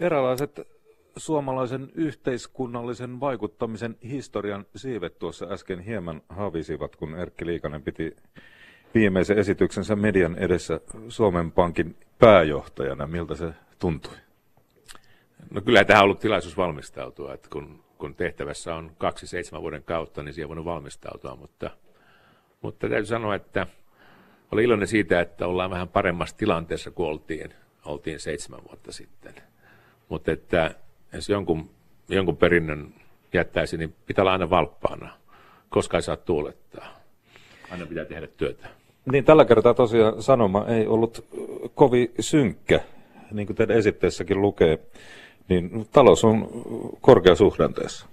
Eräänlaiset suomalaisen yhteiskunnallisen vaikuttamisen historian siivet tuossa äsken hieman havisivat, kun Erkki Liikanen piti viimeisen esityksensä median edessä Suomen Pankin pääjohtajana. Miltä se tuntui? No kyllä tähän on ollut tilaisuus valmistautua, että kun, kun tehtävässä on kaksi seitsemän vuoden kautta, niin siihen voinut valmistautua, mutta, mutta täytyy sanoa, että olen iloinen siitä, että ollaan vähän paremmassa tilanteessa kuin oltiin, oltiin seitsemän vuotta sitten. Mutta että jos jonkun, jonkun perinnön jättäisi, niin pitää olla aina valppaana, koska ei saa tuulettaa. Aina pitää tehdä työtä. Niin tällä kertaa tosiaan sanoma ei ollut kovin synkkä, niin kuin teidän esitteessäkin lukee, niin talous on korkeasuhdanteessa.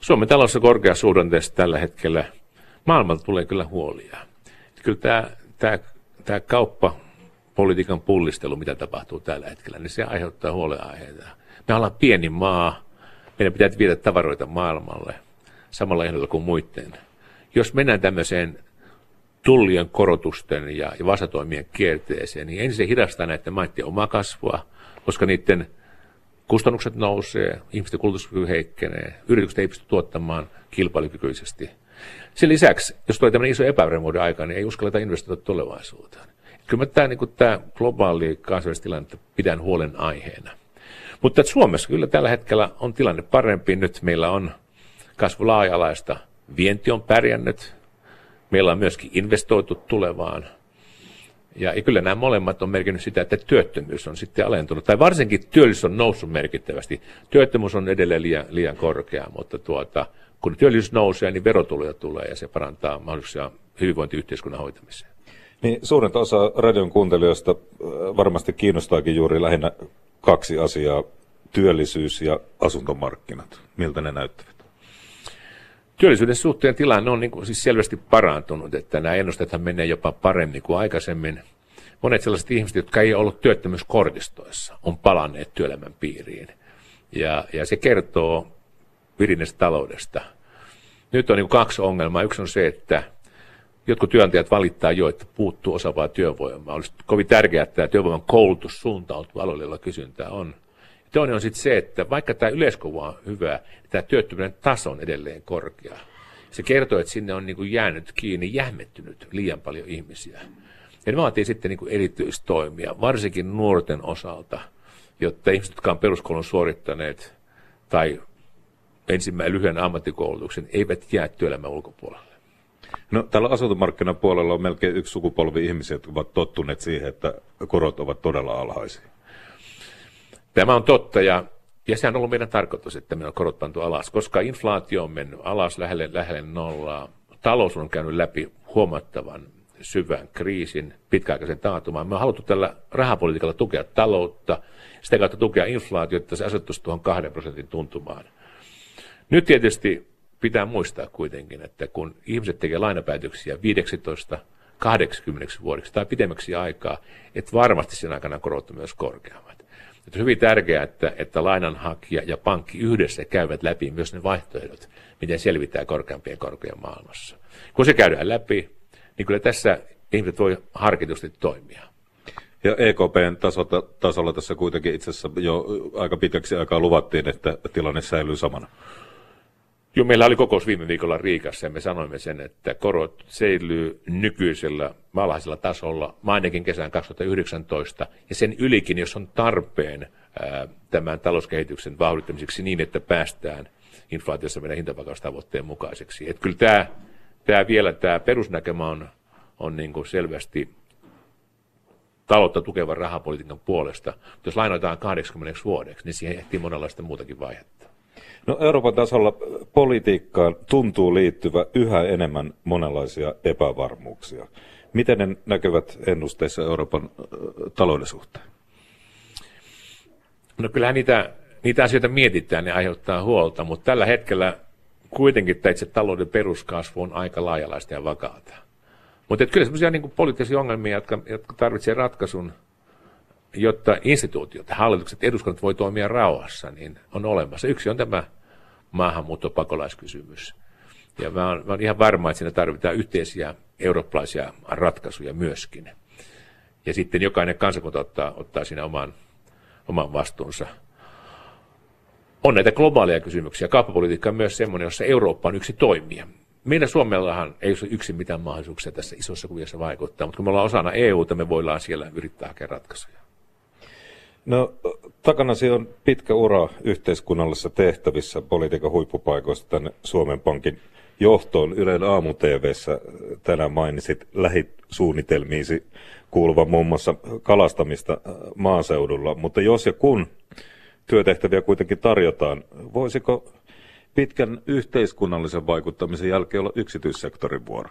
Suomen talous on korkeasuhdanteessa tällä hetkellä. Maailmalta tulee kyllä huolia. Kyllä tämä, tämä, tämä kauppapolitiikan pullistelu, mitä tapahtuu tällä hetkellä, niin se aiheuttaa huolenaiheita. Me ollaan pieni maa, meidän pitää viedä tavaroita maailmalle samalla ehdolla kuin muiden. Jos mennään tämmöiseen tullien korotusten ja, ja vastatoimien kierteeseen, niin ensin se hidastaa näiden maiden omaa kasvua, koska niiden kustannukset nousee, ihmisten kulutuskyky heikkenee, yritykset ei pysty tuottamaan kilpailukykyisesti. Sen lisäksi, jos tulee tämmöinen iso epävarmuuden aika, niin ei uskalleta investoida tulevaisuuteen. Kyllä mä tämä, niin tämä globaali kansainvälinen pidän huolen aiheena. Mutta Suomessa kyllä tällä hetkellä on tilanne parempi. Nyt meillä on kasvu laaja-alaista. Vienti on pärjännyt. Meillä on myöskin investoitu tulevaan. Ja kyllä nämä molemmat on merkinnyt sitä, että työttömyys on sitten alentunut. Tai varsinkin työllisyys on noussut merkittävästi. Työttömyys on edelleen liian, liian korkea, mutta tuota, kun työllisyys nousee, niin verotuloja tulee ja se parantaa mahdollisuuksia hyvinvointiyhteiskunnan hoitamiseen. Niin, suurinta osa radion kuuntelijoista äh, varmasti kiinnostaakin juuri lähinnä kaksi asiaa, työllisyys ja asuntomarkkinat. Miltä ne näyttävät? Työllisyyden suhteen tilanne on niin kuin siis selvästi parantunut, että nämä ennusteethan menee jopa paremmin kuin aikaisemmin. Monet sellaiset ihmiset, jotka ei ollut työttömyyskortistoissa, on palanneet työelämän piiriin. Ja, ja se kertoo virinnestä taloudesta. Nyt on niin kaksi ongelmaa. Yksi on se, että jotkut työnantajat valittaa jo, että puuttuu osaavaa työvoimaa. Olisi kovin tärkeää, että tämä työvoiman koulutus suuntautuu aloille, joilla kysyntää on. Toinen on sitten se, että vaikka tämä yleiskuva on hyvä, niin tämä työttömyyden taso on edelleen korkea. Se kertoo, että sinne on niin kuin jäänyt kiinni, jähmettynyt liian paljon ihmisiä. Ja ne vaatii sitten niin kuin erityistoimia, varsinkin nuorten osalta, jotta ihmiset, jotka on peruskoulun suorittaneet tai ensimmäinen lyhyen ammattikoulutuksen, eivät jää työelämän ulkopuolelle. No, tällä asuntomarkkinapuolella on melkein yksi sukupolvi ihmisiä, jotka ovat tottuneet siihen, että korot ovat todella alhaisia. Tämä on totta ja, ja sehän on ollut meidän tarkoitus, että meillä on korot pantu alas, koska inflaatio on mennyt alas lähelle, lähelle nollaa. Talous on käynyt läpi huomattavan syvän kriisin, pitkäaikaisen taantumaan. Me on haluttu tällä rahapolitiikalla tukea taloutta, sitä kautta tukea inflaatiota, että se asettuisi tuohon kahden prosentin tuntumaan. Nyt tietysti pitää muistaa kuitenkin, että kun ihmiset tekevät lainapäätöksiä 15, 80 vuodeksi tai pidemmäksi aikaa, että varmasti sen aikana korot myös korkeammat. Että on hyvin tärkeää, että, että lainanhakija ja pankki yhdessä käyvät läpi myös ne vaihtoehdot, miten selvittää korkeampien korkojen maailmassa. Kun se käydään läpi, niin kyllä tässä ihmiset voi harkitusti toimia. Ja EKPn tasolla, tasolla tässä kuitenkin itse asiassa jo aika pitkäksi aikaa luvattiin, että tilanne säilyy samana. Joo, meillä oli kokous viime viikolla Riikassa ja me sanoimme sen, että korot säilyy nykyisellä alhaisella tasolla ainakin kesän 2019 ja sen ylikin, jos on tarpeen tämän talouskehityksen vauhdittamiseksi niin, että päästään inflaatiossa meidän hintavakaustavoitteen mukaiseksi. Että kyllä tämä, tämä vielä tämä perusnäkemä on, on niin kuin selvästi taloutta tukevan rahapolitiikan puolesta. Jos lainoitetaan 80 vuodeksi, niin siihen ehtii monenlaista muutakin vaihetta. No Euroopan tasolla politiikkaan tuntuu liittyvä yhä enemmän monenlaisia epävarmuuksia. Miten ne näkyvät ennusteissa Euroopan talouden suhteen? No kyllähän niitä, niitä asioita mietitään, ne aiheuttaa huolta, mutta tällä hetkellä kuitenkin tämä itse talouden peruskasvu on aika laajalaista ja vakaata. Mutta kyllä sellaisia niin poliittisia ongelmia, jotka, jotka tarvitsevat ratkaisun – jotta instituutiot, hallitukset, eduskunnat voi toimia rauhassa, niin on olemassa. Yksi on tämä maahanmuuttopakolaiskysymys. Ja mä oon, mä oon ihan varma, että siinä tarvitaan yhteisiä eurooppalaisia ratkaisuja myöskin. Ja sitten jokainen kansakunta ottaa, ottaa siinä oman, oman vastuunsa. on näitä globaaleja kysymyksiä. Kauppapolitiikka on myös sellainen, jossa Eurooppa on yksi toimija. Meidän Suomellahan ei ole yksin mitään mahdollisuuksia tässä isossa kuviossa vaikuttaa, mutta kun me ollaan osana EUta, me voidaan siellä yrittää hakea ratkaisuja. No, takanasi on pitkä ura yhteiskunnallisissa tehtävissä politiikan huippupaikoista tänne Suomen Pankin johtoon. Ylen aamu TVssä tänään mainitsit lähisuunnitelmiisi kuuluvan muun muassa kalastamista maaseudulla, mutta jos ja kun työtehtäviä kuitenkin tarjotaan, voisiko pitkän yhteiskunnallisen vaikuttamisen jälkeen olla yksityissektorin vuoro?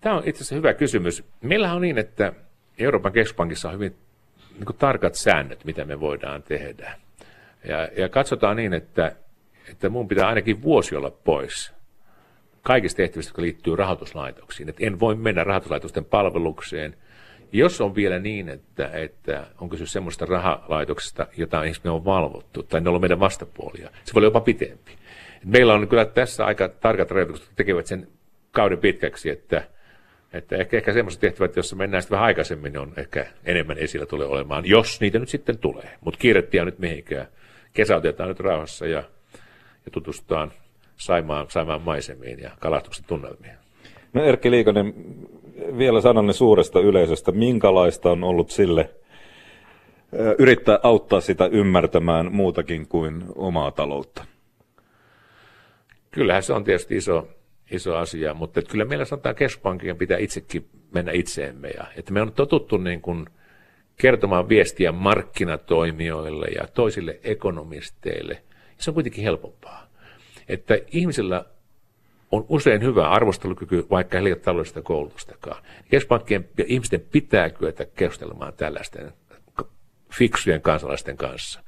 Tämä on itse asiassa hyvä kysymys. Meillähän on niin, että Euroopan keskuspankissa on hyvin niin kuin tarkat säännöt, mitä me voidaan tehdä. Ja, ja katsotaan niin, että, että mun pitää ainakin vuosi olla pois kaikista tehtävistä, jotka liittyy rahoituslaitoksiin. Että en voi mennä rahoituslaitosten palvelukseen. Jos on vielä niin, että, että on kysymys semmoista rahalaitoksesta, jota me on valvottu, tai ne on meidän vastapuolia, se voi olla jopa pitempi. Meillä on kyllä tässä aika tarkat rajoitukset, jotka tekevät sen kauden pitkäksi, että – että ehkä, ehkä semmoiset tehtävät, joissa mennään sitten vähän aikaisemmin, on ehkä enemmän esillä tulee olemaan, jos niitä nyt sitten tulee. Mutta kiirettiä nyt mihinkään. Kesäytetään nyt rauhassa ja, ja tutustutaan Saimaan, Saimaan maisemiin ja kalastuksen tunnelmiin. No Erkki Liikonen, vielä sananne suuresta yleisöstä. Minkälaista on ollut sille yrittää auttaa sitä ymmärtämään muutakin kuin omaa taloutta? Kyllähän se on tietysti iso, iso asia, mutta että kyllä meillä sanotaan keskuspankkien pitää itsekin mennä itseemme. Ja, että me on totuttu niin kuin kertomaan viestiä markkinatoimijoille ja toisille ekonomisteille. Se on kuitenkin helpompaa. Että ihmisillä on usein hyvä arvostelukyky, vaikka heillä ei ole taloudellista koulutustakaan. Keskuspankkien ja ihmisten pitää kyetä keskustelemaan tällaisten fiksujen kansalaisten kanssa.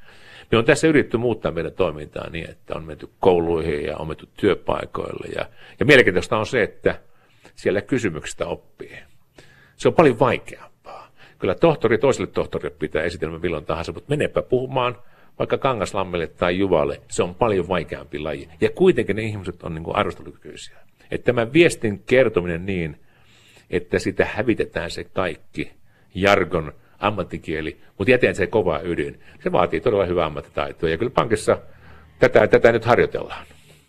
Me on tässä yritetty muuttaa meidän toimintaa niin, että on menty kouluihin ja on menty työpaikoille. Ja, ja mielenkiintoista on se, että siellä kysymyksistä oppii. Se on paljon vaikeampaa. Kyllä tohtori toiselle tohtorille pitää esitelmä milloin tahansa, mutta menepä puhumaan vaikka Kangaslammelle tai Juvalle, se on paljon vaikeampi laji. Ja kuitenkin ne ihmiset on niin arvostelukykyisiä. Että tämän viestin kertominen niin, että sitä hävitetään se kaikki jargon ammattikieli, mutta jätän se kova ydin. Se vaatii todella hyvää ammattitaitoa ja kyllä pankissa tätä, tätä nyt harjoitellaan.